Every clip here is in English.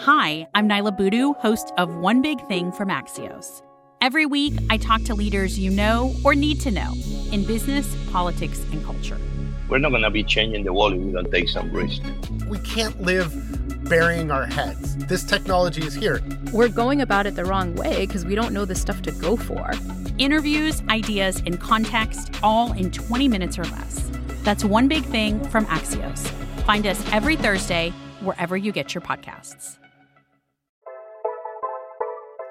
Hi, I'm Niala Boodhoo, host of One Big Thing from Axios. Every week, I talk to leaders you know or need to know in business, politics, and culture. We're not going to be changing the world if we don't take some risk. We can't live burying our heads. This technology is here. We're going about it the wrong way because we don't know the stuff to go for. Interviews, ideas, and context, all in 20 minutes or less. That's One Big Thing from Axios. Find us every Thursday wherever you get your podcasts.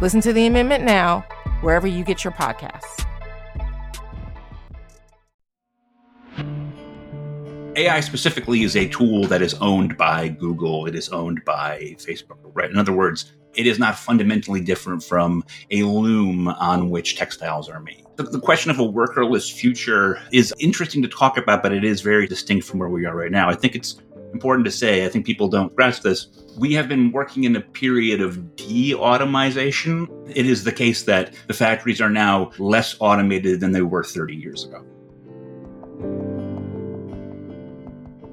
Listen to The Amendment now, wherever you get your podcasts. AI specifically is a tool that is owned by Google, it is owned by Facebook, right? In other words, it is not fundamentally different from a loom on which textiles are made. The, the, question of a workerless future is interesting to talk about, but it is very distinct from where we are right now. I think it's important to say, I think people don't grasp this. We have been working in a period of de automation. It is the case that the factories are now less automated than they were 30 years ago.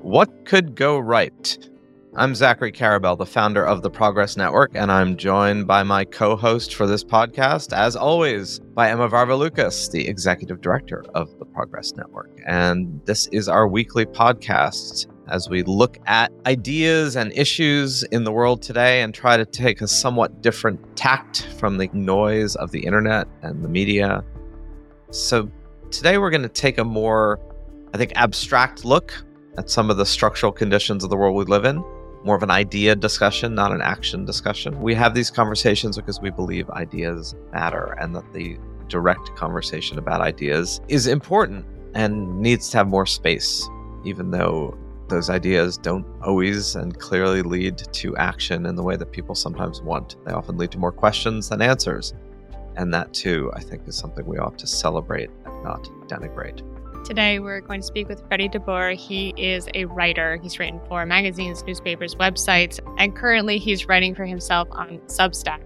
What could go right? I'm Zachary Karabell, the founder of the Progress Network, and I'm joined by my co host for this podcast, as always, by Emma Varvaloucas, the executive director of the Progress Network. And this is our weekly podcast as we look at ideas and issues in the world today and try to take a somewhat different tact from the noise of the internet and the media. So today we're going to take a more, I think, abstract look at some of the structural conditions of the world we live in. More of an idea discussion, not an action discussion. We have these conversations because we believe ideas matter and that the direct conversation about ideas is important and needs to have more space, even though those ideas don't always and clearly lead to action in the way that people sometimes want. They often lead to more questions than answers. And that, too, I think, is something we ought to celebrate and not denigrate. Today, we're going to speak with Freddie deBoer. He is a writer. He's written for magazines, newspapers, websites, and currently he's writing for himself on Substack.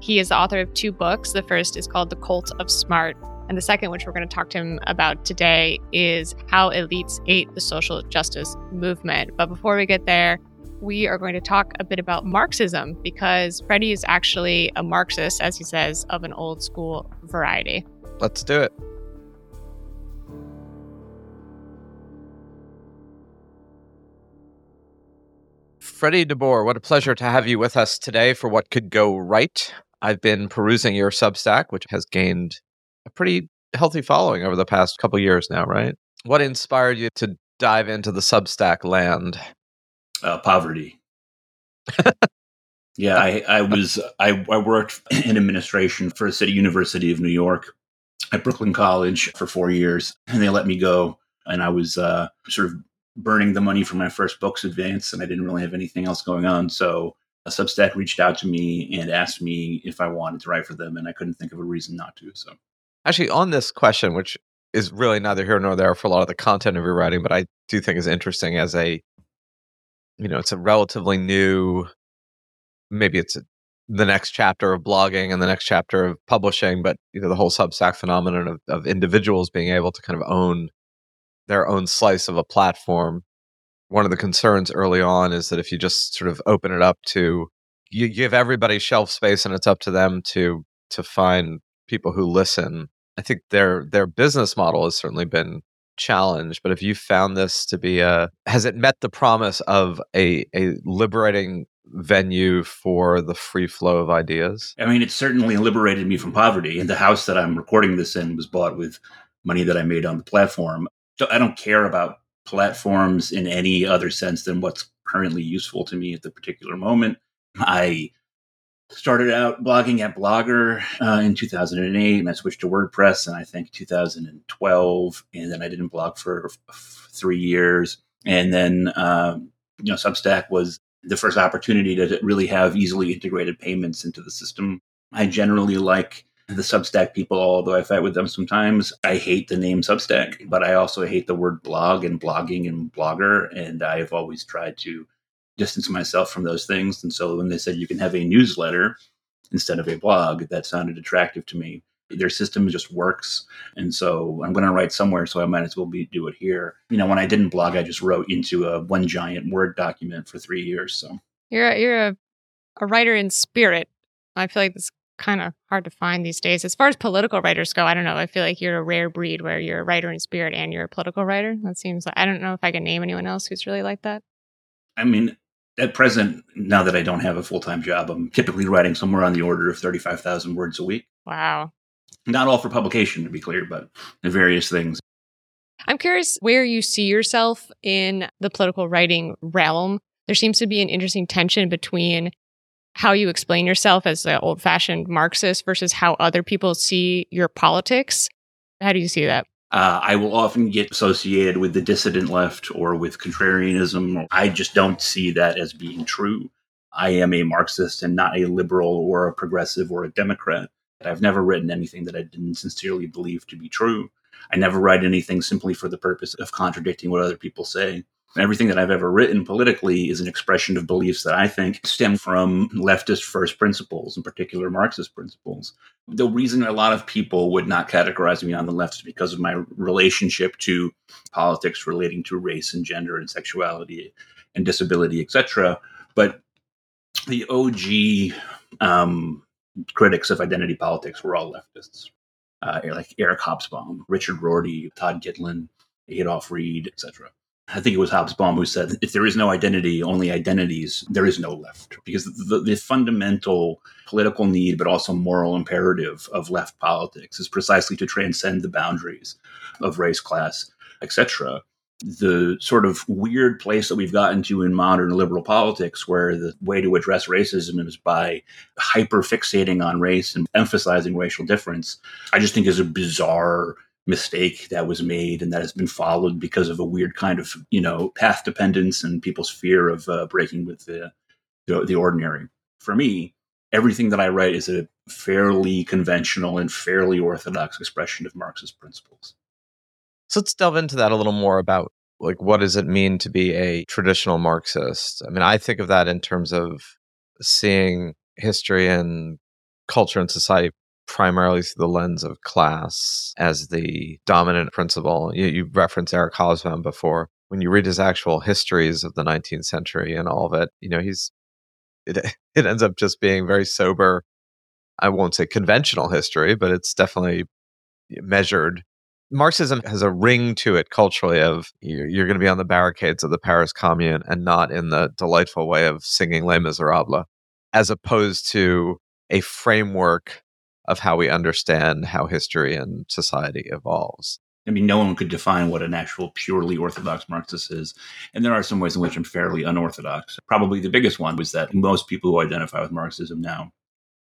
He is the author of two books. The first is called The Cult of Smart, and the second, which we're going to talk to him about today, is How Elites Ate the Social Justice Movement. But before we get there, we are going to talk a bit about Marxism because Freddie is actually a Marxist, as he says, of an old school variety. Let's do it. Freddie deBoer, what a pleasure to have you with us today for What Could Go Right. I've been perusing your Substack, which has gained a pretty healthy following over the past couple years now, right? What inspired you to dive into the Substack land? Uh, poverty. yeah, I, I was I, I worked in administration for the City University of New York at Brooklyn College for four years, and they let me go, and I was uh, sort of burning the money for my first book's advance, and I didn't really have anything else going on. So a Substack reached out to me and asked me if I wanted to write for them, and I couldn't think of a reason not to. So, actually, on this question, which is really neither here nor there for a lot of the content of your writing, but I do think is interesting as a, you know, it's a relatively new, maybe it's a, the next chapter of blogging and the next chapter of publishing, but you know, the whole Substack phenomenon of, of individuals being able to kind of own their own slice of a platform. One of the concerns early on is that if you just sort of open it up to you give everybody shelf space and it's up to them to to find people who listen. I think their their business model has certainly been challenged, but if you found this to be a has it met the promise of a a liberating venue for the free flow of ideas? I mean, it certainly liberated me from poverty. And the house that I'm recording this in was bought with money that I made on the platform. I don't care about platforms in any other sense than what's currently useful to me at the particular moment. I started out blogging at Blogger uh, in 2008, and I switched to WordPress in I think 2012, and then I didn't blog for f- three years, and then uh, you know Substack was the first opportunity to really have easily integrated payments into the system. I generally like the Substack people, although I fight with them sometimes. I hate the name Substack, but I also hate the word blog and blogging and blogger. And I've always tried to distance myself from those things. And so when they said you can have a newsletter instead of a blog, that sounded attractive to me. Their system just works. And so I'm going to write somewhere, so I might as well be, do it here. You know, when I didn't blog, I just wrote into a one giant Word document for three years. So you're a, you're a, a writer in spirit. I feel like it's kind of hard to find these days. As far as political writers go, I don't know. I feel like you're a rare breed where you're a writer in spirit and you're a political writer. That seems like I don't know if I can name anyone else who's really like that. I mean, at present, now that I don't have a full time job, I'm typically writing somewhere on the order of 35,000 words a week. Wow. Not all for publication, to be clear, but the various things. I'm curious where you see yourself in the political writing realm. There seems to be an interesting tension between how you explain yourself as an old fashioned Marxist versus how other people see your politics. How do you see that? Uh, I will often get associated with the dissident left or with contrarianism. I just don't see that as being true. I am a Marxist and not a liberal or a progressive or a Democrat. I've never written anything that I didn't sincerely believe to be true. I never write anything simply for the purpose of contradicting what other people say. Everything that I've ever written politically is an expression of beliefs that I think stem from leftist first principles, in particular Marxist principles. The reason a lot of people would not categorize me on the left is because of my relationship to politics relating to race and gender and sexuality and disability, etc. But the OG um, critics of identity politics were all leftists, uh, like Eric Hobsbawm, Richard Rorty, Todd Gitlin, Adolph Reed, etc. I think it was Hobsbawm who said, if there is no identity, only identities, there is no left. Because the, the, fundamental political need, but also moral imperative of left politics is precisely to transcend the boundaries of race, class, etc. The sort of weird place that we've gotten to in modern liberal politics, where the way to address racism is by hyper fixating on race and emphasizing racial difference, I just think is a bizarre mistake that was made and that has been followed because of a weird kind of you know path dependence and people's fear of uh, breaking with the, the, the ordinary. For me everything that i write is a fairly conventional and fairly orthodox expression of marxist principles. So let's delve into that a little more about like what does it mean to be a traditional marxist? I mean i think of that in terms of seeing history and culture and society primarily through the lens of class as the dominant principle. You, you referenced Eric Hobsbawm before. When you read his actual histories of the 19th century and all of it, you know, he's it, it ends up just being very sober. I won't say conventional history, but it's definitely measured. Marxism has a ring to it culturally of you're, you're going to be on the barricades of the Paris Commune and not in the delightful way of singing Les Miserables, as opposed to a framework of how we understand how history and society evolves. I mean, no one could define what an actual purely orthodox Marxist is. And there are some ways in which I'm fairly unorthodox. Probably the biggest one was that most people who identify with Marxism now,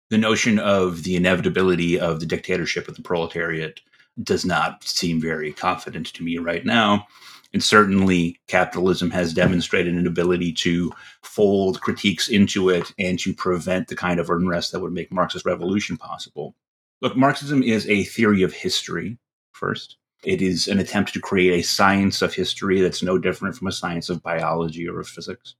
the notion of the inevitability of the dictatorship of the proletariat does not seem very confident to me right now. And certainly, capitalism has demonstrated an ability to fold critiques into it and to prevent the kind of unrest that would make Marxist revolution possible. Look, Marxism is a theory of history, first. It is an attempt to create a science of history that's no different from a science of biology or of physics.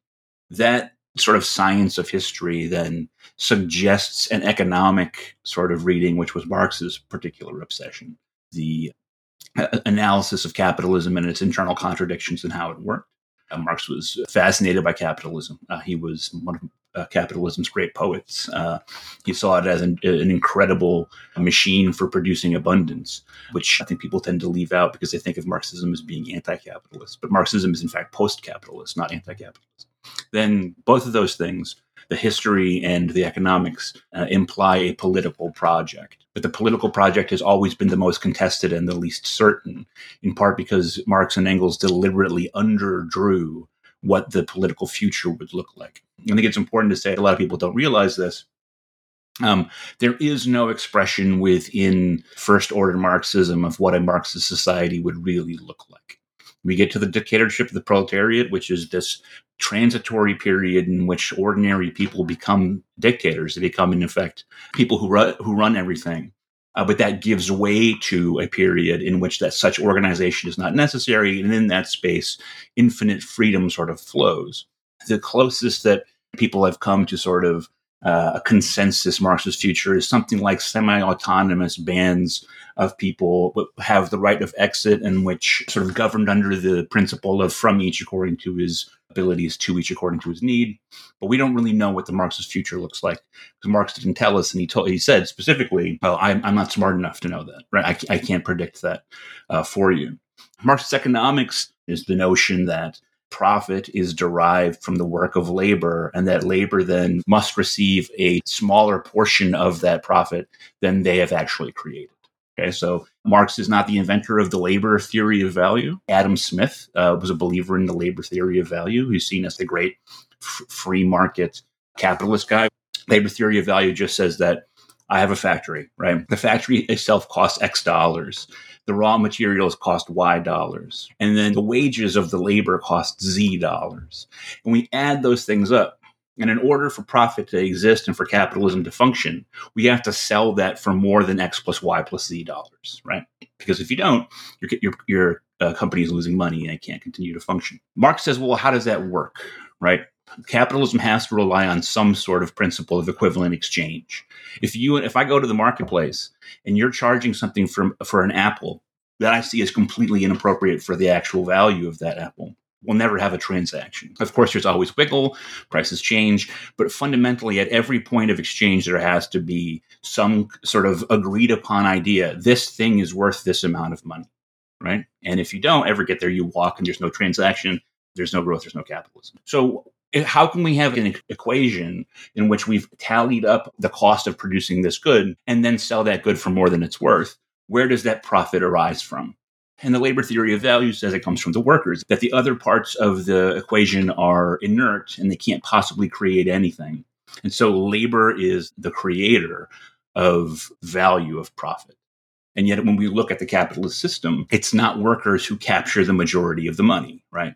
That sort of science of history then suggests an economic sort of reading, which was Marx's particular obsession. The analysis of capitalism and its internal contradictions and how it worked. Uh, Marx was fascinated by capitalism. Uh, he was one of uh, capitalism's great poets. Uh, he saw it as an, an, incredible machine for producing abundance, which I think people tend to leave out because they think of Marxism as being anti capitalist. But Marxism is, in fact, post capitalist, not anti capitalist. Then both of those things the history and the economics uh, imply a political project. But the political project has always been the most contested and the least certain, in part because Marx and Engels deliberately underdrew what the political future would look like. I think it's important to say, a lot of people don't realize this. Um, there is no expression within first order Marxism of what a Marxist society would really look like. We get to the dictatorship of the proletariat, which is this transitory period in which ordinary people become dictators. They become, in effect, people who run, who run everything. Uh, but that gives way to a period in which that such organization is not necessary, and in that space, infinite freedom sort of flows. The closest that people have come to sort of uh, a consensus Marxist future is something like semi-autonomous bands of people have the right of exit and which sort of governed under the principle of from each according to his abilities to each according to his need. But we don't really know what the Marxist future looks like because Marx didn't tell us, and he told he said specifically, "Well, I'm, I'm not smart enough to know that. Right? I, I can't predict that uh, for you." Marxist economics is the notion that profit is derived from the work of labor and that labor then must receive a smaller portion of that profit than they have actually created. Okay, so Marx is not the inventor of the labor theory of value. Adam Smith uh, was a believer in the labor theory of value, who's seen as the great f- free market capitalist guy. Labor theory of value just says that I have a factory, right? The factory itself costs X dollars. The raw materials cost Y dollars. And then the wages of the labor cost Z dollars. And we add those things up. And in order for profit to exist and for capitalism to function, we have to sell that for more than X plus Y plus Z dollars, right? Because if you don't, your, your, your uh, company is losing money and it can't continue to function. Marx says, well, how does that work, right? Capitalism has to rely on some sort of principle of equivalent exchange. If you, if I go to the marketplace and you're charging something for, for an apple that I see as completely inappropriate for the actual value of that apple, we'll never have a transaction. Of course, there's always wiggle, prices change, but fundamentally, at every point of exchange, there has to be some sort of agreed upon idea. This thing is worth this amount of money, right? And if you don't ever get there, you walk and there's no transaction, there's no growth, there's no capitalism. So, how can we have an equation in which we've tallied up the cost of producing this good and then sell that good for more than it's worth? Where does that profit arise from? And the labor theory of value says it comes from the workers, that the other parts of the equation are inert and they can't possibly create anything. And so labor is the creator of value of profit. And yet, when we look at the capitalist system, it's not workers who capture the majority of the money, right?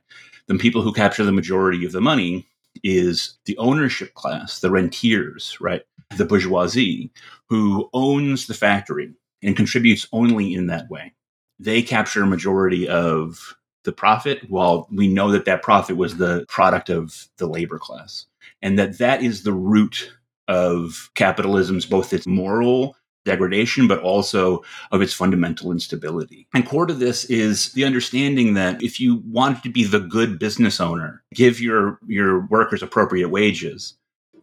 The people who capture the majority of the money is the ownership class, the rentiers, right? The bourgeoisie who owns the factory and contributes only in that way they capture a majority of the profit while we know that that profit was the product of the labor class and that that is the root of capitalism's both its moral degradation but also of its fundamental instability and core to this is the understanding that if you want to be the good business owner give your your workers appropriate wages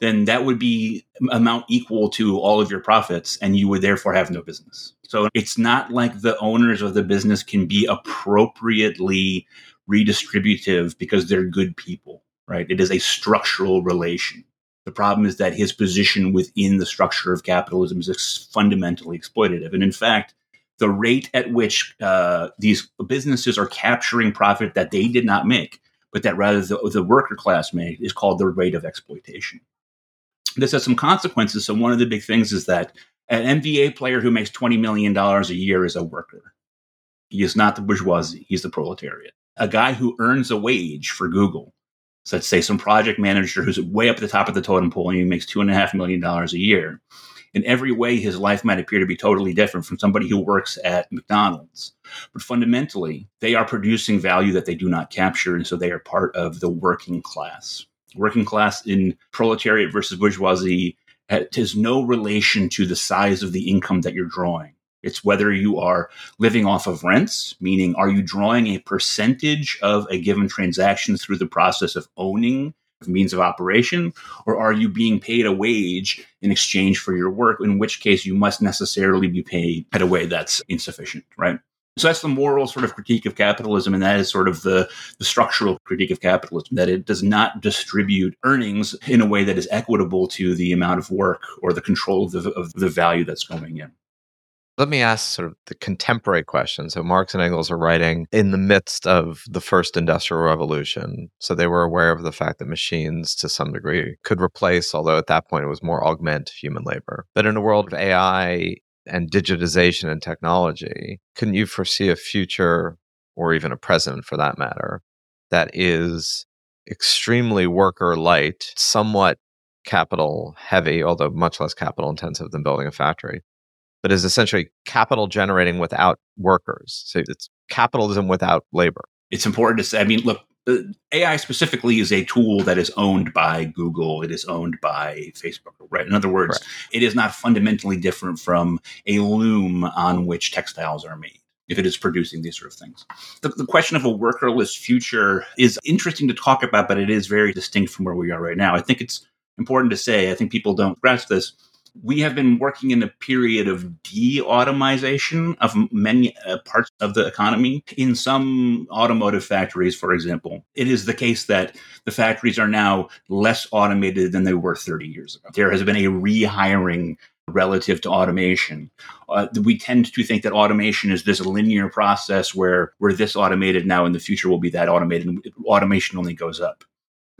then that would be amount equal to all of your profits and you would therefore have no business. So it's not like the owners of the business can be appropriately redistributive because they're good people, right? It is a structural relation. The problem is that his position within the structure of capitalism is fundamentally exploitative. And in fact, the rate at which uh, these businesses are capturing profit that they did not make, but that rather the, the worker class made, is called the rate of exploitation this has some consequences. So one of the big things is that an NBA player who makes $20 million a year is a worker. He is not the bourgeoisie, he's the proletariat. A guy who earns a wage for Google, so let's say some project manager who's way up at the top of the totem pole and he makes $2.5 million a year. In every way, his life might appear to be totally different from somebody who works at McDonald's. But fundamentally, they are producing value that they do not capture, and so they are part of the working class working class in proletariat versus bourgeoisie has no relation to the size of the income that you're drawing. It's whether you are living off of rents, meaning are you drawing a percentage of a given transaction through the process of owning means of operation, or are you being paid a wage in exchange for your work, in which case you must necessarily be paid at a way that's insufficient, right? So that's the moral sort of critique of capitalism, and that is sort of the, the structural critique of capitalism that it does not distribute earnings in a way that is equitable to the amount of work or the control of the, of the value that's going in. Let me ask sort of the contemporary question. So, Marx and Engels are writing in the midst of the first industrial revolution. So, they were aware of the fact that machines, to some degree, could replace, although at that point it was more augment human labor. But in a world of AI and digitization and technology, can you foresee a future or even a present for that matter, that is extremely worker light, somewhat capital heavy, although much less capital intensive than building a factory, but is essentially capital generating without workers. So it's capitalism without labor. It's important to say, I mean, look, AI specifically is a tool that is owned by Google. It is owned by Facebook, right? In other words, Correct. it is not fundamentally different from a loom on which textiles are made if it is producing these sort of things. The, the, question of a workerless future is interesting to talk about, but it is very distinct from where we are right now. I think it's important to say, I think people don't grasp this we have been working in a period of de-automization of many uh, parts of the economy. In some automotive factories, for example, it is the case that the factories are now less automated than they were 30 years ago. There has been a rehiring relative to automation. Uh, we tend to think that automation is this linear process where we're this automated now and the future will be that automated. Automation only goes up.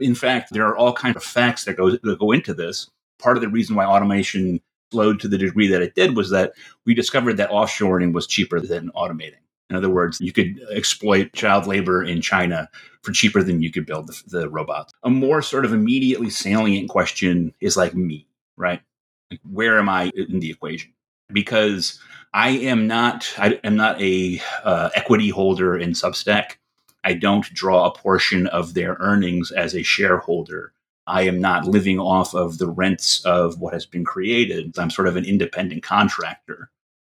In fact, there are all kinds of facts that go, that go into this part of the reason why automation slowed to the degree that it did was that we discovered that offshoring was cheaper than automating. In other words, you could exploit child labor in China for cheaper than you could build the, the robots. A more sort of immediately salient question is like me, right? Like where am I in the equation? Because I am not, I am not a uh, equity holder in Substack. I don't draw a portion of their earnings as a shareholder I am not living off of the rents of what has been created. I'm sort of an independent contractor.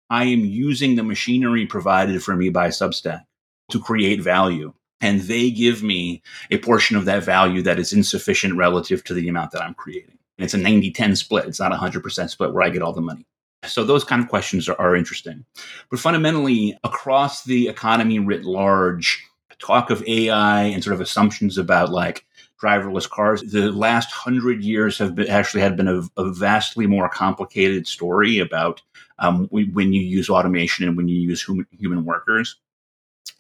I am using the machinery provided for me by Substack to create value. And they give me a portion of that value that is insufficient relative to the amount that I'm creating. And it's a 90 10 split. It's not a 100% split where I get all the money. So those kind of questions are, are interesting. But fundamentally, across the economy writ large, talk of AI and sort of assumptions about like driverless cars. The last hundred years have been, actually had been a, a vastly more complicated story about um, when you use automation and when you use human, human workers.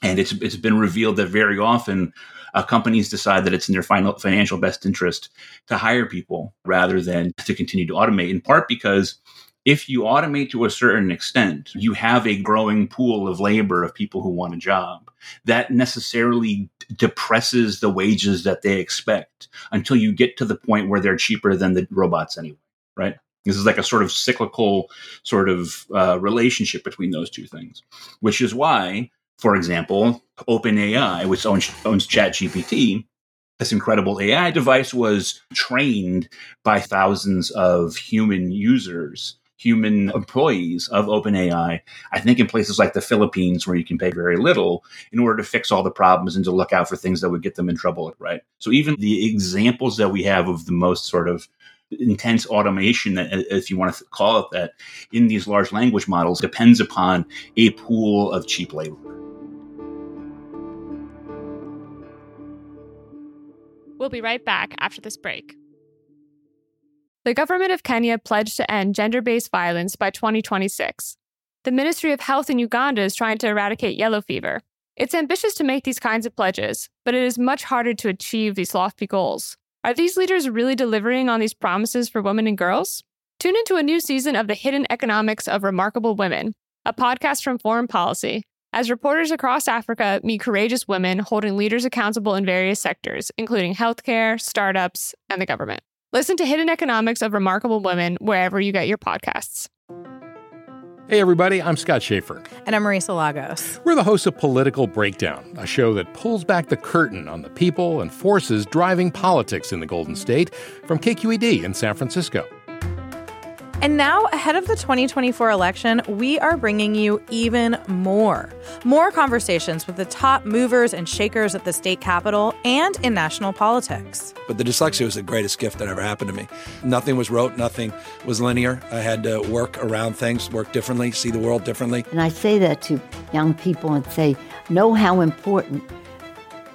And it's it's been revealed that very often uh, companies decide that it's in their final financial best interest to hire people rather than to continue to automate. In part because if you automate to a certain extent, you have a growing pool of labor of people who want a job. That necessarily depresses the wages that they expect until you get to the point where they're cheaper than the robots anyway, right? This is like a sort of cyclical sort of uh, relationship between those two things, which is why, for example, OpenAI, which owns, owns ChatGPT, this incredible AI device was trained by thousands of human users human employees of OpenAI, I think in places like the Philippines where you can pay very little in order to fix all the problems and to look out for things that would get them in trouble, right? So even the examples that we have of the most sort of intense automation, that uh, if you want to call it that, in these large language models depends upon a pool of cheap labor. We'll be right back after this break. The government of Kenya pledged to end gender based violence by 2026. The Ministry of Health in Uganda is trying to eradicate yellow fever. It's ambitious to make these kinds of pledges, but it is much harder to achieve these lofty goals. Are these leaders really delivering on these promises for women and girls? Tune into a new season of The Hidden Economics of Remarkable Women, a podcast from Foreign Policy, as reporters across Africa meet courageous women holding leaders accountable in various sectors, including healthcare, startups, and the government. Listen to Hidden Economics of Remarkable Women wherever you get your podcasts. Hey, everybody, I'm Scott Shafer. And I'm Marisa Lagos. We're the hosts of Political Breakdown, a show that pulls back the curtain on the people and forces driving politics in the Golden State from KQED in San Francisco. And now, ahead of the 2024 election, we are bringing you even more. More conversations with the top movers and shakers at the state capitol and in national politics. But the dyslexia was the greatest gift that ever happened to me. Nothing was rote, nothing was linear. I had to work around things, work differently, see the world differently. And I say that to young people and say, know how important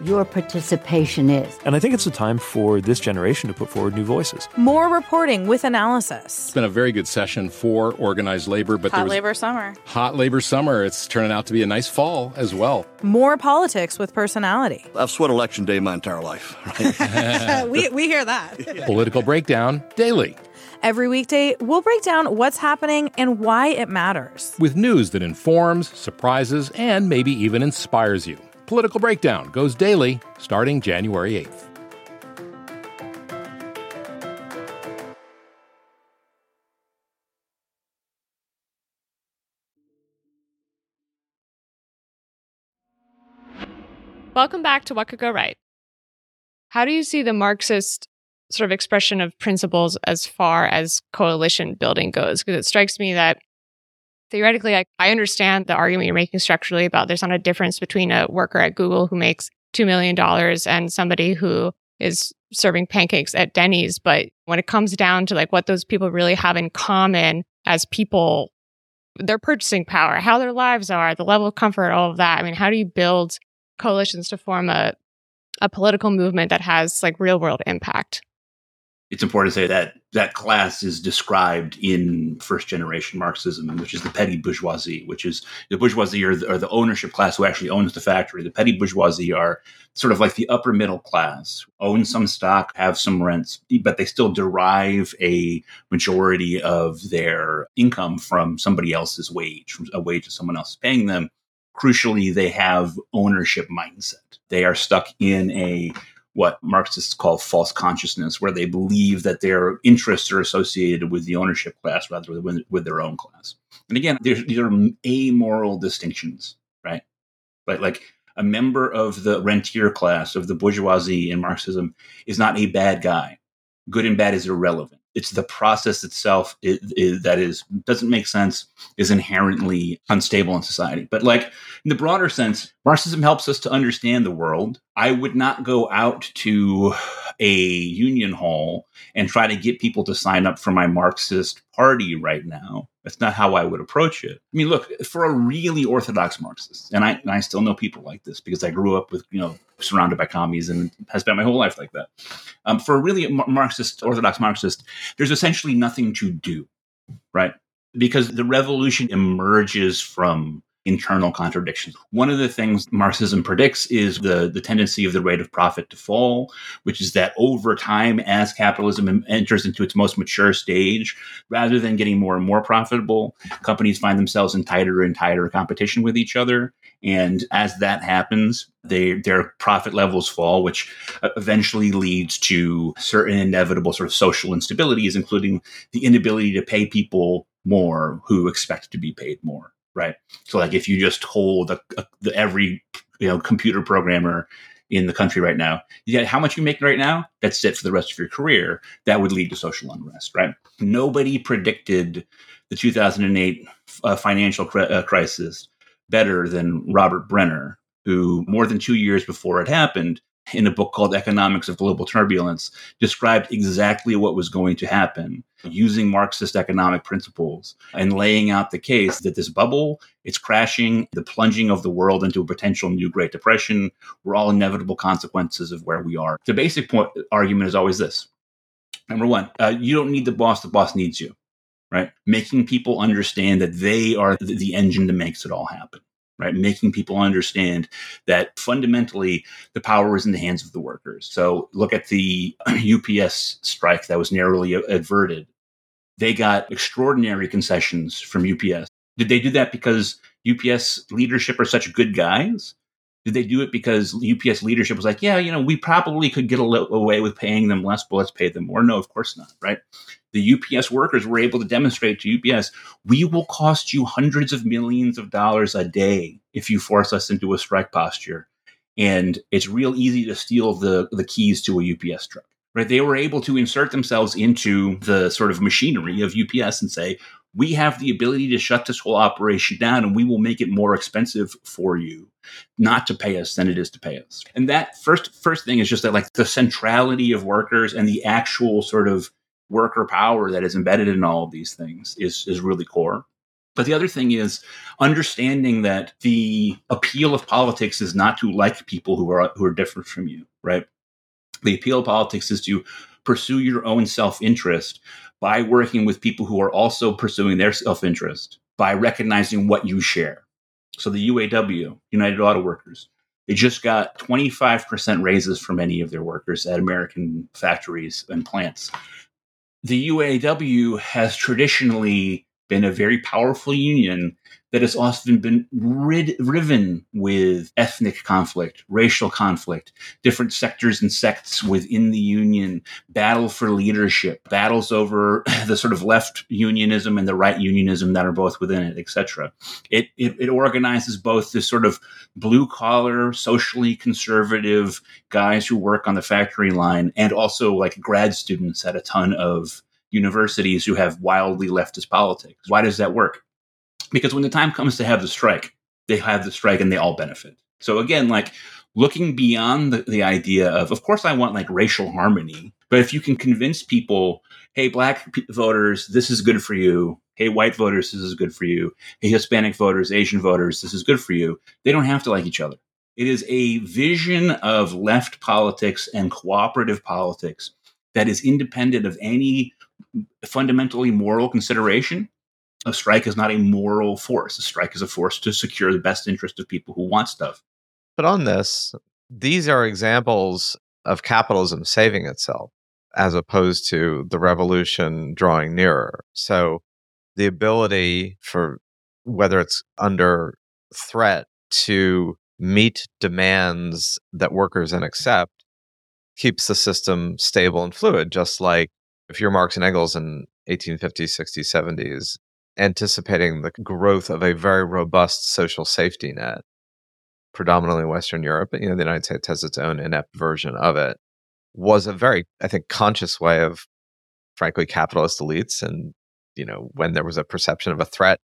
your participation is. And I think it's a time for this generation to put forward new voices. More reporting with analysis. It's been a very good session for organized labor, but hot labor summer. Hot labor summer. It's turning out to be a nice fall as well. More politics with personality. I've sweat election day my entire life. we, we hear that. Political breakdown daily. Every weekday, we'll break down what's happening and why it matters. With news that informs, surprises, and maybe even inspires you. Political Breakdown goes daily starting January 8th. Welcome back to What Could Go Right. How do you see the Marxist sort of expression of principles as far as coalition building goes? Because it strikes me that theoretically, I, I understand the argument you're making structurally about there's not a difference between a worker at Google who makes $2 million and somebody who is serving pancakes at Denny's. But when it comes down to like what those people really have in common as people, their purchasing power, how their lives are, the level of comfort, all of that. I mean, how do you build coalitions to form a, a political movement that has like real world impact? It's important to say that that class is described in first generation Marxism, which is the petty bourgeoisie, which is the bourgeoisie or the, or the, ownership class who actually owns the factory. The petty bourgeoisie are sort of like the upper middle class, own some stock, have some rents, but they still derive a majority of their income from somebody else's wage, from a wage that someone else is paying them. Crucially, they have ownership mindset. They are stuck in a what Marxists call false consciousness, where they believe that their interests are associated with the ownership class rather than with, their own class. And again, these are amoral distinctions, right? But like a member of the rentier class of the bourgeoisie in Marxism is not a bad guy. Good and bad is irrelevant it's the process itself it, it, that is doesn't make sense is inherently unstable in society. But like in the broader sense marxism helps us to understand the world. I would not go out to a union hall and try to get people to sign up for my marxist party right now that's not how I would approach it. I mean, look, for a really orthodox Marxist, and I, and I still know people like this because I grew up with, you know, surrounded by commies and has spent my whole life like that. Um, for a really Marxist, orthodox Marxist, there's essentially nothing to do, right? Because the revolution emerges from internal contradictions. One of the things Marxism predicts is the, the tendency of the rate of profit to fall, which is that over time, as capitalism enters into its most mature stage, rather than getting more and more profitable, companies find themselves in tighter and tighter competition with each other. And as that happens, they, their profit levels fall, which uh, eventually leads to certain inevitable sort of social instabilities, including the inability to pay people more who expect to be paid more right? So like if you just told a, a, the, every you know computer programmer in the country right now, you how much you make right now, that's it for the rest of your career. That would lead to social unrest, right? Nobody predicted the 2008 uh, financial uh, crisis better than Robert Brenner, who more than two years before it happened in a book called Economics of Global Turbulence, described exactly what was going to happen using Marxist economic principles and laying out the case that this bubble, it's crashing, the plunging of the world into a potential new Great Depression were all inevitable consequences of where we are. The basic point argument is always this. Number one, uh, you don't need the boss, the boss needs you, right? Making people understand that they are the engine that makes it all happen right? Making people understand that fundamentally the power is in the hands of the workers. So look at the UPS strike that was narrowly averted. They got extraordinary concessions from UPS. Did they do that because UPS leadership are such good guys? Did they do it because UPS leadership was like, yeah, you know, we probably could get away with paying them less, but let's pay them more? No, of course not, right? The UPS workers were able to demonstrate to UPS, we will cost you hundreds of millions of dollars a day if you force us into a strike posture. And it's real easy to steal the, the keys to a UPS truck right? They were able to insert themselves into the sort of machinery of UPS and say, we have the ability to shut this whole operation down and we will make it more expensive for you not to pay us than it is to pay us. And that first first thing is just that like the centrality of workers and the actual sort of worker power that is embedded in all of these things is is really core. But the other thing is understanding that the appeal of politics is not to like people who are who are different from you, right? The appeal of politics is to pursue your own self-interest by working with people who are also pursuing their self-interest by recognizing what you share. So the UAW, United Auto Workers, they just got 25% raises for many of their workers at American factories and plants. The UAW has traditionally been a very powerful union that has often been rid, riven with ethnic conflict, racial conflict, different sectors and sects within the union, battle for leadership, battles over the sort of left unionism and the right unionism that are both within it, etc. It, it, it organizes both this sort of blue collar, socially conservative guys who work on the factory line and also like grad students at a ton of universities who have wildly leftist politics. Why does that work? Because when the time comes to have the strike, they have the strike and they all benefit. So again, like looking beyond the, the idea of, of course, I want like racial harmony, but if you can convince people, hey, black voters, this is good for you. Hey, white voters, this is good for you. Hey, Hispanic voters, Asian voters, this is good for you. They don't have to like each other. It is a vision of left politics and cooperative politics that is independent of any mm, fundamentally moral consideration. A strike is not a moral force. A strike is a force to secure the best interest of people who want stuff. But on this, these are examples of capitalism saving itself as opposed to the revolution drawing nearer. So the ability for whether it's under threat to meet demands that workers then accept keeps the system stable and fluid, just like if you're Marx and Engels in 1850s, 60s, 70s, anticipating the growth of a very robust social safety net, predominantly in Western Europe, but you know, the United States has its own inept version of it, was a very, I think, conscious way of frankly capitalist elites and you know, when there was a perception of a threat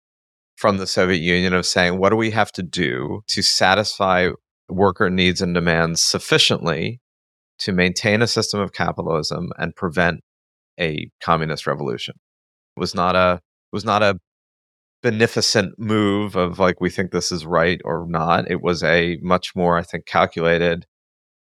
from the Soviet Union of saying, what do we have to do to satisfy worker needs and demands sufficiently to maintain a system of capitalism and prevent a communist revolution. It was not a was not a beneficent move of like we think this is right or not. It was a much more, I think, calculated.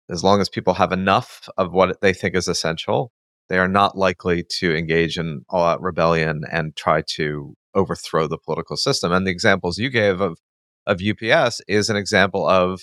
As long as people have enough of what they think is essential, they are not likely to engage in all out rebellion and try to overthrow the political system. And the examples you gave of of UPS is an example of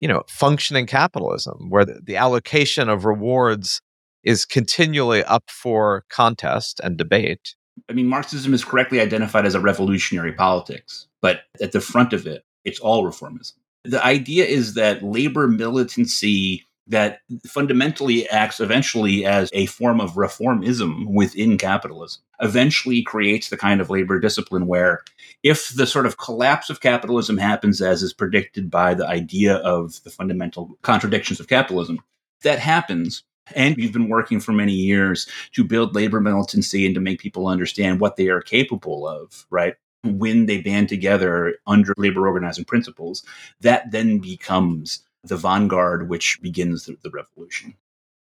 you know functioning capitalism where the, the allocation of rewards is continually up for contest and debate. I mean, Marxism is correctly identified as a revolutionary politics, but at the front of it, it's all reformism. The idea is that labor militancy that fundamentally acts eventually as a form of reformism within capitalism eventually creates the kind of labor discipline where if the sort of collapse of capitalism happens as is predicted by the idea of the fundamental contradictions of capitalism that happens and we've been working for many years to build labor militancy and to make people understand what they are capable of right when they band together under labor organizing principles that then becomes the vanguard, which begins the, the revolution.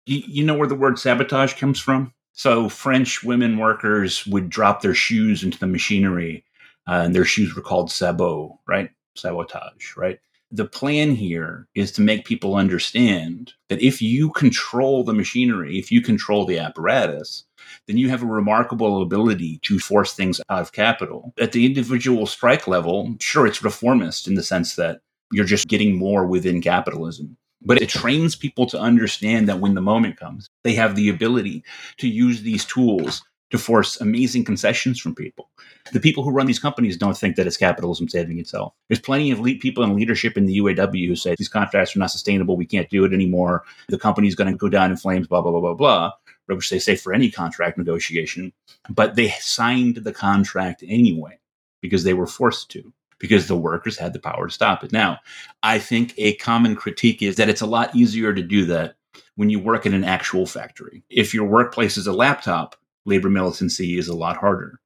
You, you know where the word sabotage comes from? So French women workers would drop their shoes into the machinery, uh, and their shoes were called sabots, right? Sabotage, right? The plan here is to make people understand that if you control the machinery, if you control the apparatus, then you have a remarkable ability to force things out of capital. At the individual strike level, sure, it's reformist in the sense that you're just getting more within capitalism. But it trains people to understand that when the moment comes, they have the ability to use these tools to force amazing concessions from people. The people who run these companies don't think that it's capitalism saving itself. There's plenty of people in leadership in the UAW who say these contracts are not sustainable. We can't do it anymore. The company's going to go down in flames, blah, blah, blah, blah, blah, which they say for any contract negotiation. But they signed the contract anyway because they were forced to because the workers had the power to stop it. Now, I think a common critique is that it's a lot easier to do that when you work in an actual factory. If your workplace is a laptop, labor militancy is a lot harder.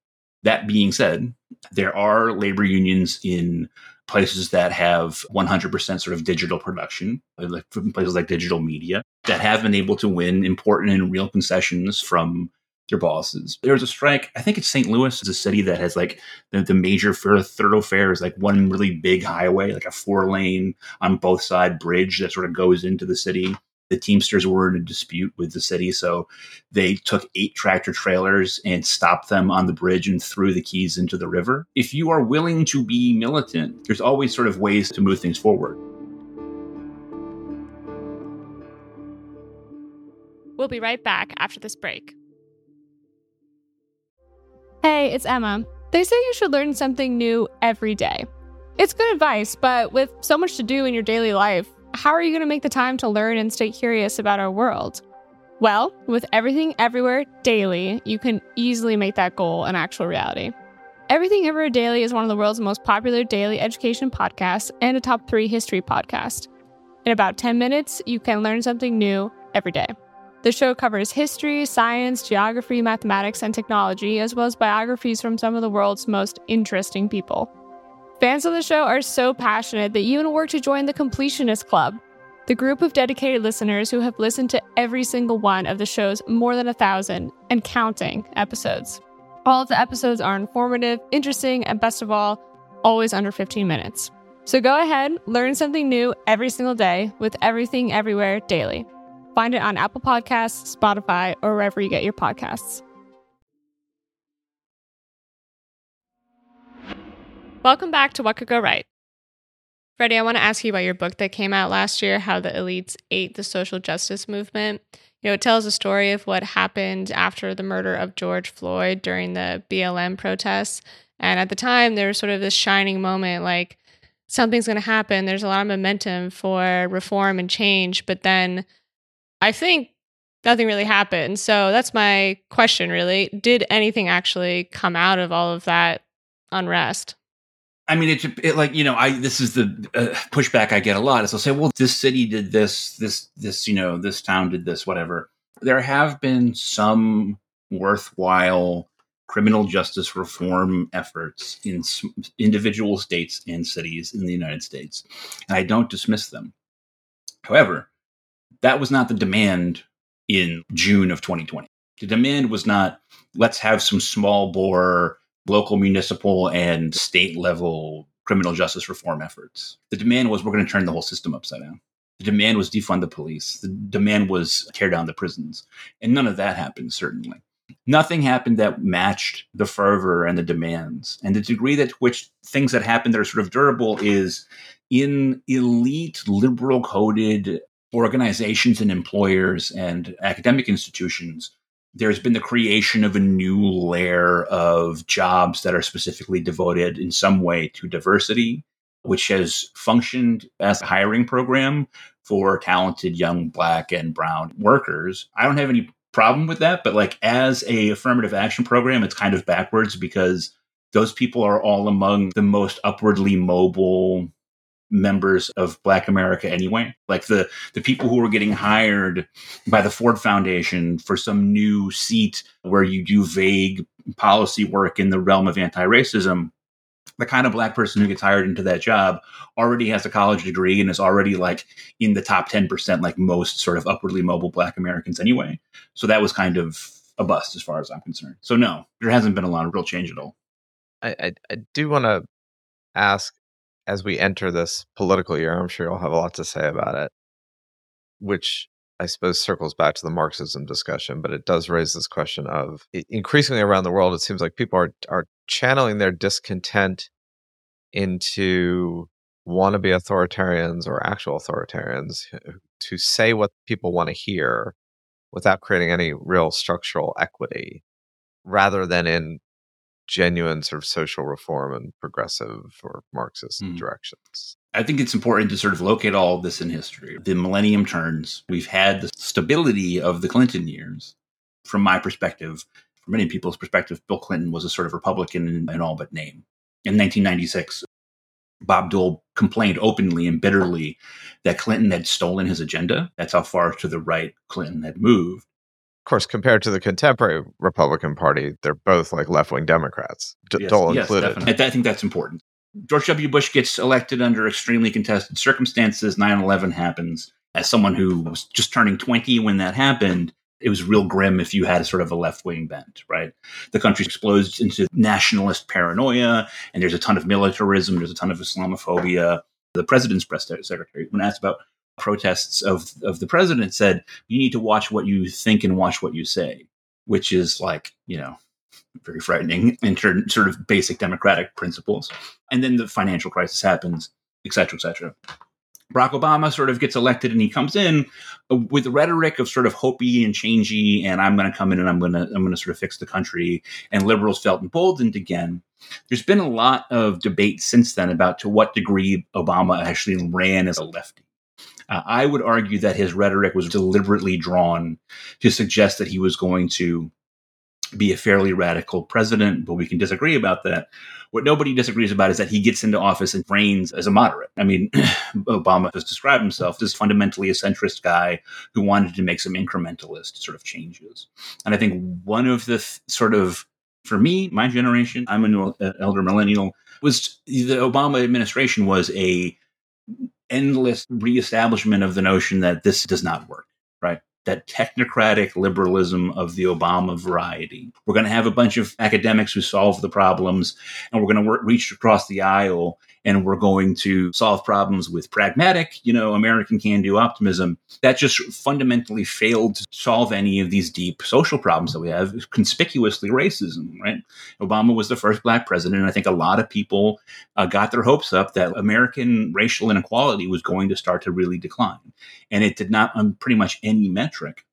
That being said, there are labor unions in places that have 100% sort of digital production, like places like digital media, that have been able to win important and real concessions from their bosses. There was a strike. I think it's St. Louis. It's a city that has like the, the major thoroughfare is like one really big highway, like a four lane on both side bridge that sort of goes into the city. The Teamsters were in a dispute with the city, so they took eight tractor trailers and stopped them on the bridge and threw the keys into the river. If you are willing to be militant, there's always sort of ways to move things forward. We'll be right back after this break. Hey, Hey, it's Emma. They say you should learn something new every day. It's good advice, but with so much to do in your daily life, how are you going to make the time to learn and stay curious about our world? Well, with everything everywhere daily, you can easily make that goal an actual reality. Everything Everywhere Daily is one of the world's most popular daily education podcasts and a top three history podcast. In about 10 minutes, you can learn something new every day. The show covers history, science, geography, mathematics, and technology, as well as biographies from some of the world's most interesting people. Fans of the show are so passionate they even work to join the Completionist Club, the group of dedicated listeners who have listened to every single one of the show's more than a thousand and counting episodes. All of the episodes are informative, interesting, and best of all, always under 15 minutes. So go ahead, learn something new every single day with Everything Everywhere Daily. Find it on Apple Podcasts, Spotify, or wherever you get your podcasts. Welcome back to What Could Go Right. Freddie, I want to ask you about your book that came out last year, How the Elites Ate the Social Justice Movement. You know, it tells a story of what happened after the murder of George Floyd during the BLM protests. And at the time, there was sort of this shining moment like something's going to happen. There's a lot of momentum for reform and change. But then I think nothing really happened. So that's my question, really. Did anything actually come out of all of that unrest? I mean, it's it, like you know, I this is the uh, pushback I get a lot. Is they'll say, "Well, this city did this, this, this, you know, this town did this, whatever." There have been some worthwhile criminal justice reform efforts in individual states and cities in the United States, and I don't dismiss them. However, that was not the demand in June of 2020. The demand was not let's have some small bore local, municipal, and state level criminal justice reform efforts. The demand was we're going to turn the whole system upside down. The demand was defund the police. The demand was tear down the prisons. And none of that happened, certainly. Nothing happened that matched the fervor and the demands. And the degree that which things that happened that are sort of durable is in elite, liberal coded organizations and employers and academic institutions there's been the creation of a new layer of jobs that are specifically devoted in some way to diversity, which has functioned as a hiring program for talented young black and brown workers. I don't have any problem with that, but like as a affirmative action program, it's kind of backwards because those people are all among the most upwardly mobile members of black america anyway. Like the the people who were getting hired by the ford foundation for some new seat where you do vague policy work in the realm of anti-racism the kind of black person who gets hired into that job already has a college degree and is already like in the top 10% like most sort of upwardly mobile black americans anyway. So that was kind of a bust as far as i'm concerned. So no there hasn't been a lot of real change at all. I i, I do want to ask as we enter this political year, I'm sure you'll have a lot to say about it, which I suppose circles back to the Marxism discussion, but it does raise this question of increasingly around the world, it seems like people are are channeling their discontent into wannabe authoritarians or actual authoritarians to say what people want to hear without creating any real structural equity rather than in genuine sort of social reform and progressive or Marxist mm. directions. I think it's important to sort of locate all of this in history. The millennium turns. We've had the stability of the Clinton years. From my perspective, from many people's perspective, Bill Clinton was a sort of Republican in, in all but name. In 1996, Bob Dole complained openly and bitterly that Clinton had stolen his agenda. That's how far to the right Clinton had moved course, compared to the contemporary Republican Party, they're both like left wing Democrats, D- yes, Dole yes, included. Definitely. I think that's important. George W. Bush gets elected under extremely contested circumstances. 9 11 happens. As someone who was just turning 20 when that happened, it was real grim if you had a sort of a left wing bent, right? The country explodes into nationalist paranoia, and there's a ton of militarism, there's a ton of Islamophobia. The president's press secretary, when asked about protests of of the president said you need to watch what you think and watch what you say, which is like you know very frightening in terms sort of basic democratic principles. And then the financial crisis happens, et cetera, et cetera. Barack Obama sort of gets elected and he comes in uh, with the rhetoric of sort of hopey and changey, and I'm going to come in and I'm going to I'm going to sort of fix the country. And liberals felt emboldened again. There's been a lot of debate since then about to what degree Obama actually ran as a lefty. Uh, I would argue that his rhetoric was deliberately drawn to suggest that he was going to be a fairly radical president, but we can disagree about that. What nobody disagrees about is that he gets into office and reigns as a moderate. I mean, Obama has described himself as fundamentally a centrist guy who wanted to make some incrementalist sort of changes. And I think one of the th- sort of, for me, my generation, I'm an elder millennial, was the Obama administration was a endless reestablishment of the notion that this does not work, right? that technocratic liberalism of the Obama variety. We're going to have a bunch of academics who solve the problems, and we're going to reach across the aisle and we're going to solve problems with pragmatic, you know, American can do optimism. That just fundamentally failed to solve any of these deep social problems that we have, conspicuously racism, right? Obama was the first black president. And I think a lot of people uh, got their hopes up that American racial inequality was going to start to really decline. And it did not on pretty much any metric.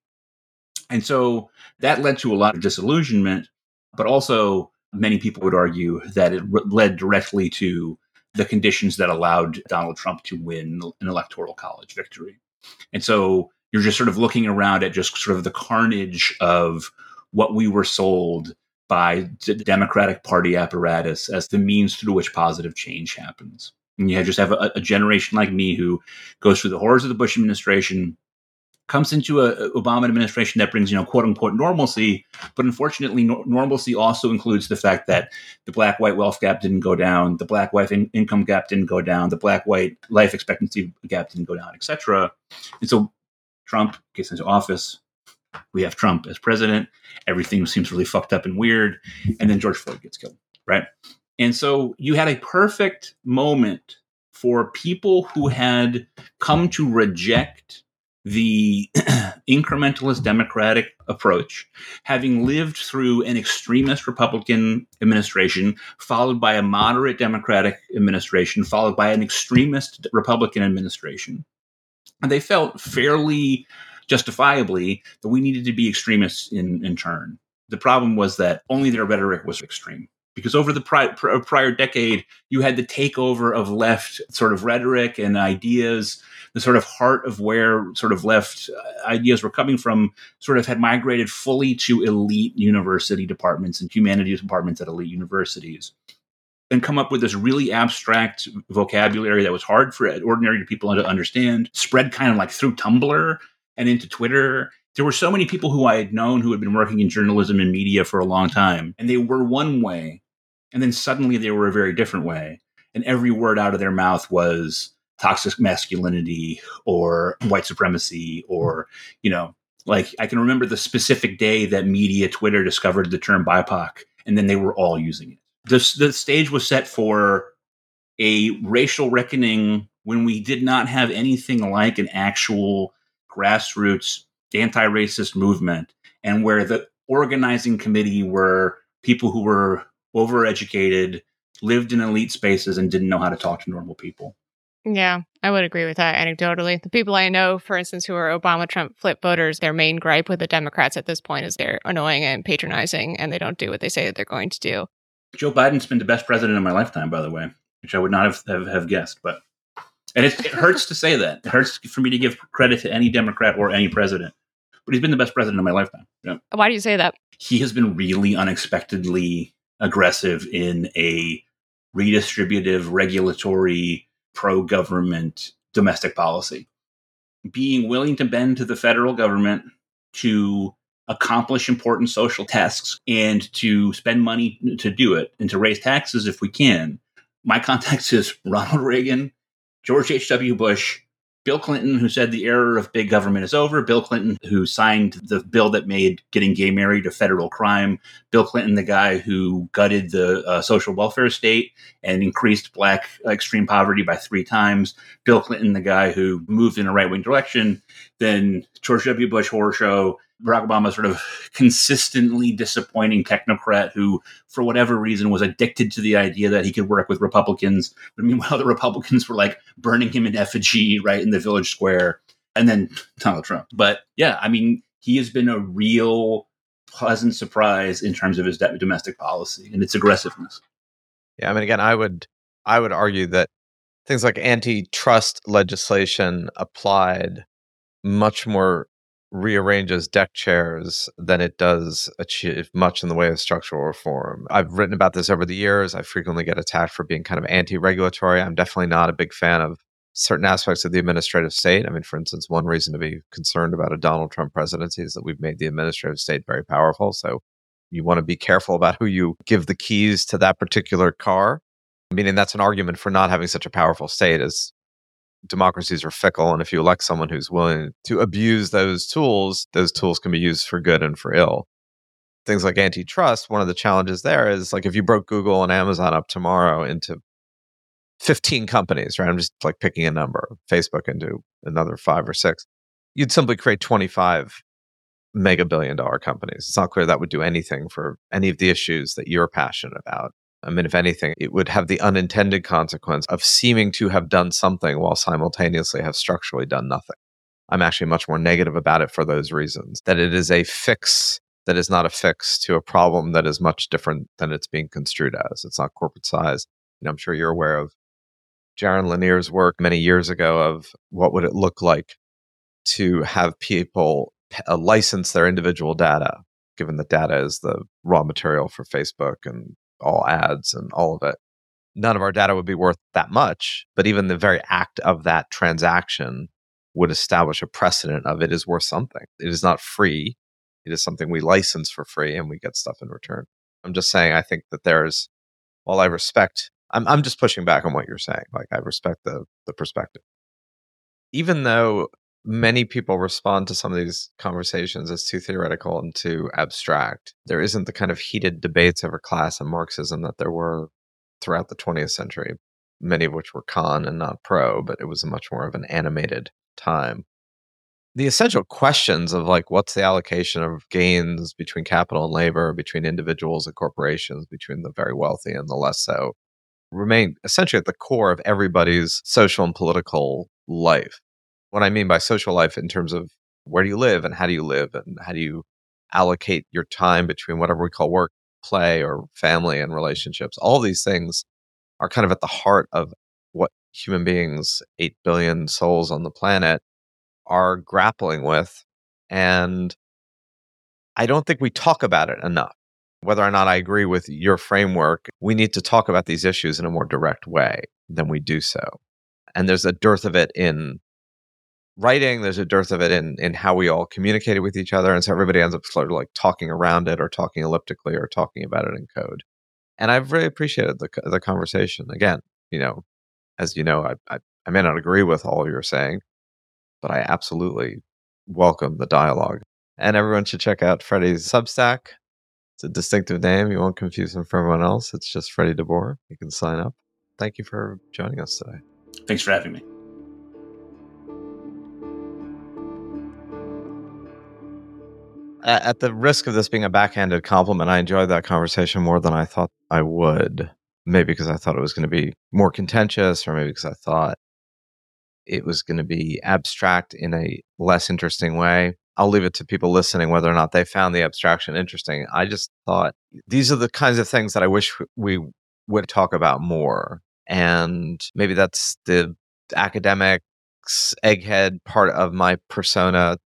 And so that led to a lot of disillusionment, but also many people would argue that it led directly to the conditions that allowed Donald Trump to win an electoral college victory. And so you're just sort of looking around at just sort of the carnage of what we were sold by the Democratic Party apparatus as the means through which positive change happens. And you just have a, a generation like me who goes through the horrors of the Bush administration, comes into a Obama administration that brings, you know, quote unquote normalcy. But unfortunately, no- normalcy also includes the fact that the black white wealth gap didn't go down, the black white in- income gap didn't go down, the black white life expectancy gap didn't go down, etc. And so Trump gets into office. We have Trump as president. Everything seems really fucked up and weird. And then George Floyd gets killed, right? And so you had a perfect moment for people who had come to reject the incrementalist democratic approach, having lived through an extremist Republican administration, followed by a moderate Democratic administration, followed by an extremist Republican administration. And they felt fairly justifiably that we needed to be extremists in, in turn. The problem was that only their rhetoric was extreme because over the pri- pr- prior decade, you had the takeover of left sort of rhetoric and ideas the sort of heart of where sort of left uh, ideas were coming from sort of had migrated fully to elite university departments and humanities departments at elite universities and come up with this really abstract vocabulary that was hard for ordinary people to understand, spread kind of like through Tumblr and into Twitter. There were so many people who I had known who had been working in journalism and media for a long time, and they were one way, and then suddenly they were a very different way. And every word out of their mouth was, toxic masculinity or white supremacy or you know like i can remember the specific day that media twitter discovered the term bipoc and then they were all using it the, the stage was set for a racial reckoning when we did not have anything like an actual grassroots anti-racist movement and where the organizing committee were people who were overeducated lived in elite spaces and didn't know how to talk to normal people yeah, I would agree with that anecdotally. The people I know, for instance, who are Obama Trump flip voters, their main gripe with the Democrats at this point is they're annoying and patronizing and they don't do what they say that they're going to do. Joe Biden's been the best president of my lifetime, by the way, which I would not have, have, have guessed. But and it, it hurts to say that. It hurts for me to give credit to any Democrat or any president. But he's been the best president of my lifetime. Yeah. Why do you say that? He has been really unexpectedly aggressive in a redistributive regulatory pro government domestic policy. Being willing to bend to the federal government to accomplish important social tasks and to spend money to do it and to raise taxes if we can. My context is Ronald Reagan, George H.W. Bush, Bill Clinton, who said the era of big government is over. Bill Clinton, who signed the bill that made getting gay married a federal crime. Bill Clinton, the guy who gutted the uh, social welfare state and increased black extreme poverty by three times. Bill Clinton, the guy who moved in a right wing direction. Then George W. Bush horror show. Barack Obama sort of consistently disappointing technocrat who, for whatever reason, was addicted to the idea that he could work with Republicans. But meanwhile, the Republicans were like burning him in effigy right in the village square. And then Donald Trump. But yeah, I mean, he has been a real pleasant surprise in terms of his domestic policy and its aggressiveness. Yeah, I mean, again, I would I would argue that things like antitrust legislation applied much more rearranges deck chairs than it does achieve much in the way of structural reform. I've written about this over the years. I frequently get attacked for being kind of anti regulatory. I'm definitely not a big fan of certain aspects of the administrative state. I mean, for instance, one reason to be concerned about a Donald Trump presidency is that we've made the administrative state very powerful. So you want to be careful about who you give the keys to that particular car. Meaning that's an argument for not having such a powerful state as democracies are fickle. And if you elect someone who's willing to abuse those tools, those tools can be used for good and for ill. Things like antitrust, one of the challenges there is like if you broke Google and Amazon up tomorrow into 15 companies, right? I'm just like picking a number, Facebook into another five or six, you'd simply create 25 mega billion dollar companies. It's not clear that would do anything for any of the issues that you're passionate about. I mean, if anything, it would have the unintended consequence of seeming to have done something while simultaneously have structurally done nothing. I'm actually much more negative about it for those reasons that it is a fix that is not a fix to a problem that is much different than it's being construed as. It's not corporate size. Know, I'm sure you're aware of Jaron Lanier's work many years ago of what would it look like to have people uh, license their individual data, given that data is the raw material for Facebook and all ads and all of it. None of our data would be worth that much, but even the very act of that transaction would establish a precedent of it is worth something. It is not free. It is something we license for free and we get stuff in return. I'm just saying, I think that there's, while I respect I'm I'm just pushing back on what you're saying. Like I respect the the perspective. Even though many people respond to some of these conversations as too theoretical and too abstract, there isn't the kind of heated debates over class and Marxism that there were throughout the 20th century, many of which were con and not pro, but it was a much more of an animated time. The essential questions of like what's the allocation of gains between capital and labor, between individuals and corporations, between the very wealthy and the less so, remain essentially at the core of everybody's social and political life. What I mean by social life in terms of where do you live and how do you live and how do you allocate your time between whatever we call work, play, or family and relationships. All these things are kind of at the heart of what human beings, 8 billion souls on the planet, are grappling with. And I don't think we talk about it enough whether or not I agree with your framework, we need to talk about these issues in a more direct way than we do so. And there's a dearth of it in writing, there's a dearth of it in in how we all communicated with each other. And so everybody ends up sort of like talking around it or talking elliptically or talking about it in code. And I've really appreciated the, the conversation. Again, you know, as you know, I, I, I may not agree with all you're saying, but I absolutely welcome the dialogue. And everyone should check out Freddie's Substack, it's a distinctive name. You won't confuse him for everyone else. It's just Freddie deBoer. You can sign up. Thank you for joining us today. Thanks for having me. At the risk of this being a backhanded compliment, I enjoyed that conversation more than I thought I would. Maybe because I thought it was going to be more contentious, or maybe because I thought it was going to be abstract in a less interesting way. I'll leave it to people listening whether or not they found the abstraction interesting. I just thought these are the kinds of things that I wish we would talk about more. And maybe that's the academics egghead part of my persona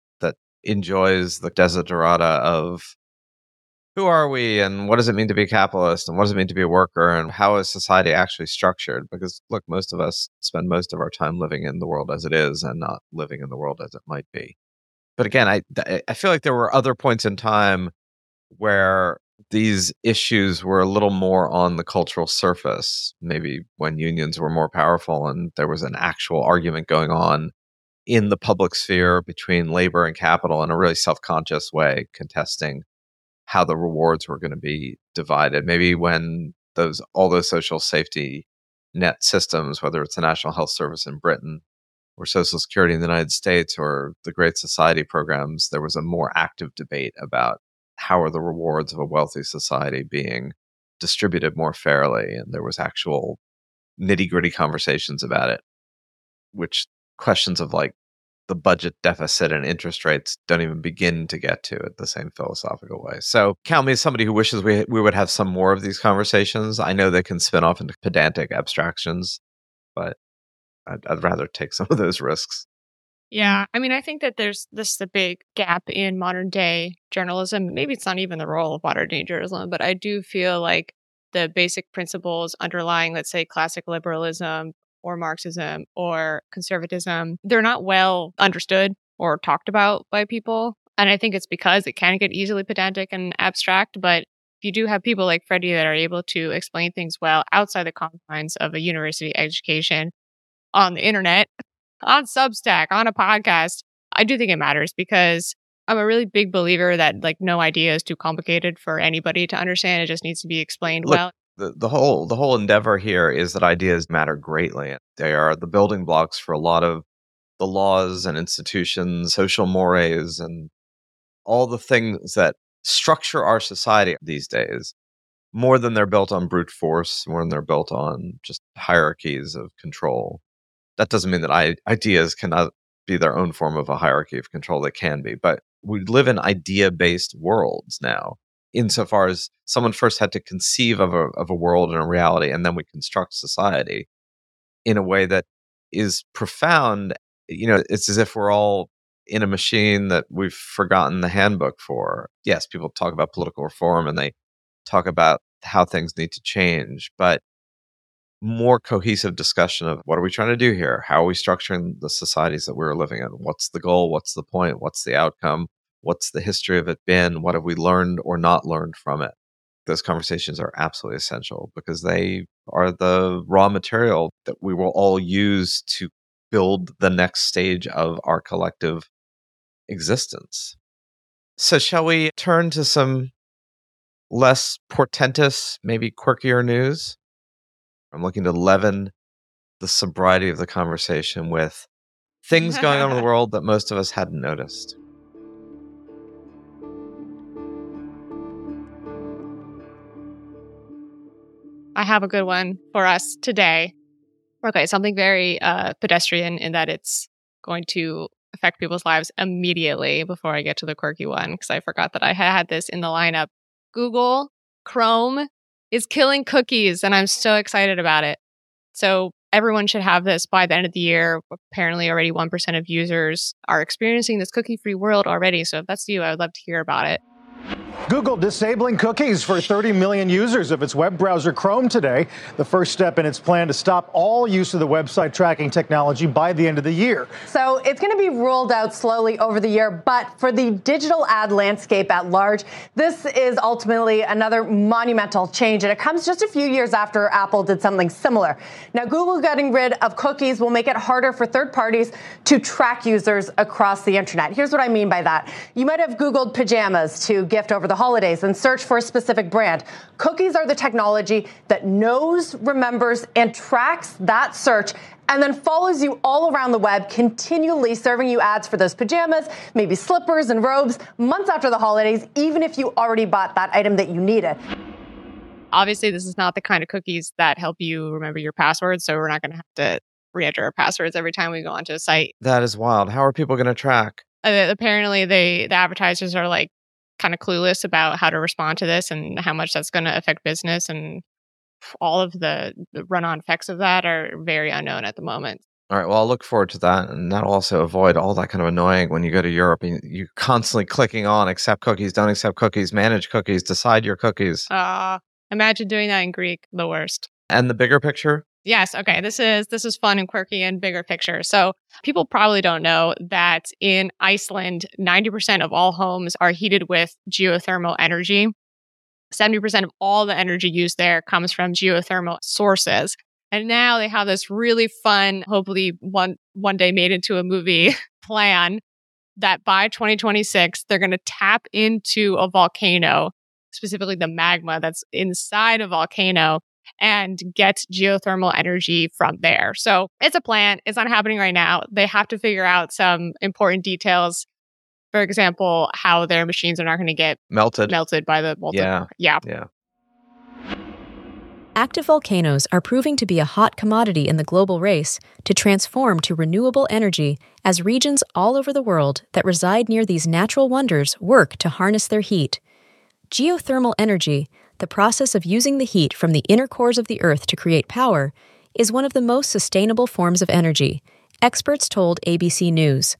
enjoys the desiderata of who are we and what does it mean to be a capitalist and what does it mean to be a worker and how is society actually structured because look most of us spend most of our time living in the world as it is and not living in the world as it might be but again, I I feel like there were other points in time where these issues were a little more on the cultural surface. Maybe when unions were more powerful and there was an actual argument going on in the public sphere between labor and capital in a really self-conscious way, contesting how the rewards were going to be divided. Maybe when those all those social safety net systems, whether it's the National Health Service in Britain or Social Security in the United States or the Great Society programs, there was a more active debate about how are the rewards of a wealthy society being distributed more fairly. And there was actual nitty gritty conversations about it, which questions of like the budget deficit and interest rates don't even begin to get to it the same philosophical way. So count me as somebody who wishes we we would have some more of these conversations. I know they can spin off into pedantic abstractions, but I'd, I'd rather take some of those risks. Yeah, I mean, I think that there's this a big gap in modern day journalism. Maybe it's not even the role of modern day journalism, but I do feel like the basic principles underlying, let's say, classic liberalism or Marxism or conservatism, they're not well understood or talked about by people. And I think it's because it can get easily pedantic and abstract. But if you do have people like Freddie that are able to explain things well outside the confines of a university education on the internet, on Substack, on a podcast, I do think it matters because I'm a really big believer that like no idea is too complicated for anybody to understand. It just needs to be explained Look, well. The, the whole the whole endeavor here is that ideas matter greatly. They are the building blocks for a lot of the laws and institutions, social mores, and all the things that structure our society these days more than they're built on brute force, more than they're built on just hierarchies of control. That doesn't mean that I, ideas cannot be their own form of a hierarchy of control. They can be, but we live in idea based worlds now, insofar as someone first had to conceive of a, of a world and a reality, and then we construct society in a way that is profound. You know, it's as if we're all in a machine that we've forgotten the handbook for. Yes, people talk about political reform and they talk about how things need to change, but more cohesive discussion of what are we trying to do here? How are we structuring the societies that we're living in? What's the goal? What's the point? What's the outcome? What's the history of it been? What have we learned or not learned from it? Those conversations are absolutely essential because they are the raw material that we will all use to build the next stage of our collective existence. So, shall we turn to some less portentous, maybe quirkier news? I'm looking to leaven the sobriety of the conversation with things going on in the world that most of us hadn't noticed. I have a good one for us today. Okay, something very uh, pedestrian in that it's going to affect people's lives immediately before I get to the quirky one because I forgot that I had this in the lineup. Google Chrome is killing cookies, and I'm so excited about it. So, everyone should have this by the end of the year. Apparently, already 1% of users are experiencing this cookie free world already. So, if that's you, I would love to hear about it. Google disabling cookies for 30 million users of its web browser Chrome today, the first step in its plan to stop all use of the website tracking technology by the end of the year. So it's going to be rolled out slowly over the year, but for the digital ad landscape at large, this is ultimately another monumental change, and it comes just a few years after Apple did something similar. Now, Google getting rid of cookies will make it harder for third parties to track users across the internet. Here's what I mean by that. You might have Googled pajamas to gift over the holidays and search for a specific brand. Cookies are the technology that knows, remembers, and tracks that search and then follows you all around the web, continually serving you ads for those pajamas, maybe slippers and robes, months after the holidays, even if you already bought that item that you needed. Obviously, this is not the kind of cookies that help you remember your passwords, so we're not going to have to re-enter our passwords every time we go onto a site. That is wild. How are people going to track? Uh, apparently, they the advertisers are like kind of clueless about how to respond to this and how much that's going to affect business and all of the, the run-on effects of that are very unknown at the moment. All right. Well, I'll look forward to that, and that'll also avoid all that kind of annoying when you go to Europe and you're constantly clicking on accept cookies, don't accept cookies, manage cookies, decide your cookies. Uh, imagine doing that in Greek. The worst. And the bigger picture. Yes. Okay. This is this is fun and quirky and bigger picture. So people probably don't know that in Iceland, ninety percent of all homes are heated with geothermal energy. 70% of all the energy used there comes from geothermal sources. And now they have this really fun, hopefully one, one day made into a movie plan that by 2026, they're going to tap into a volcano, specifically the magma that's inside a volcano and get geothermal energy from there. So it's a plan. It's not happening right now. They have to figure out some important details. For example, how their machines are not going to get melted melted by the molten. Yeah. Yeah. Yeah. Active volcanoes are proving to be a hot commodity in the global race to transform to renewable energy as regions all over the world that reside near these natural wonders work to harness their heat. Geothermal energy, the process of using the heat from the inner cores of the Earth to create power, is one of the most sustainable forms of energy, experts told ABC News.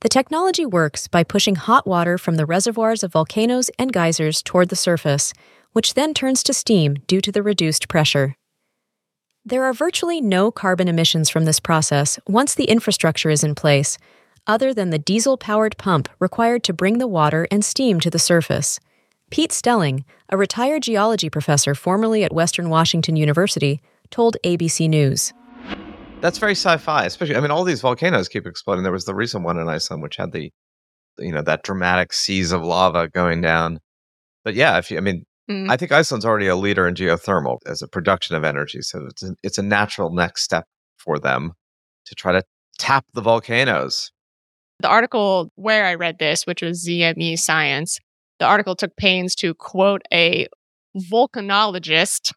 The technology works by pushing hot water from the reservoirs of volcanoes and geysers toward the surface, which then turns to steam due to the reduced pressure. There are virtually no carbon emissions from this process once the infrastructure is in place, other than the diesel powered pump required to bring the water and steam to the surface. Pete Stelling, a retired geology professor formerly at Western Washington University, told ABC News. That's very sci-fi, especially. I mean, all these volcanoes keep exploding. There was the recent one in Iceland, which had the, you know, that dramatic seas of lava going down. But yeah, if you, I mean, Mm. I think Iceland's already a leader in geothermal as a production of energy, so it's a, it's a natural next step for them to try to tap the volcanoes. The article where I read this, which was ZME Science, the article took pains to quote a volcanologist.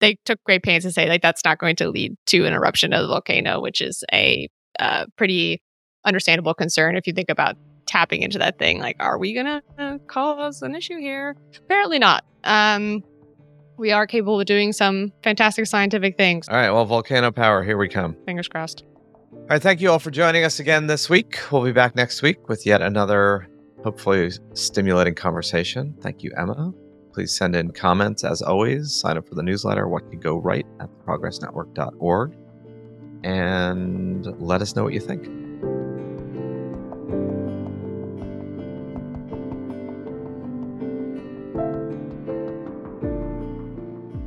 They took great pains to say like that's not going to lead to an eruption of the volcano, which is a uh, pretty understandable concern if you think about tapping into that thing. Like, are we gonna uh, cause an issue here? Apparently not. Um, we are capable of doing some fantastic scientific things. All right, well, volcano power, here we come. Fingers crossed. All right, thank you all for joining us again this week. We'll be back next week with yet another hopefully stimulating conversation. Thank you, Emma. Please send in comments as always. Sign up for the newsletter, What Could Go Right at progressnetwork.org. And let us know what you think.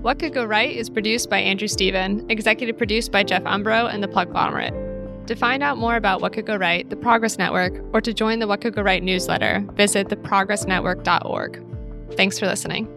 What Could Go Right is produced by Andrew Steven, executive produced by Jeff Umbro and the Podglomerate. To find out more about What Could Go Right, the Progress Network, or to join the What Could Go Right newsletter, visit theprogressnetwork.org. Thanks for listening.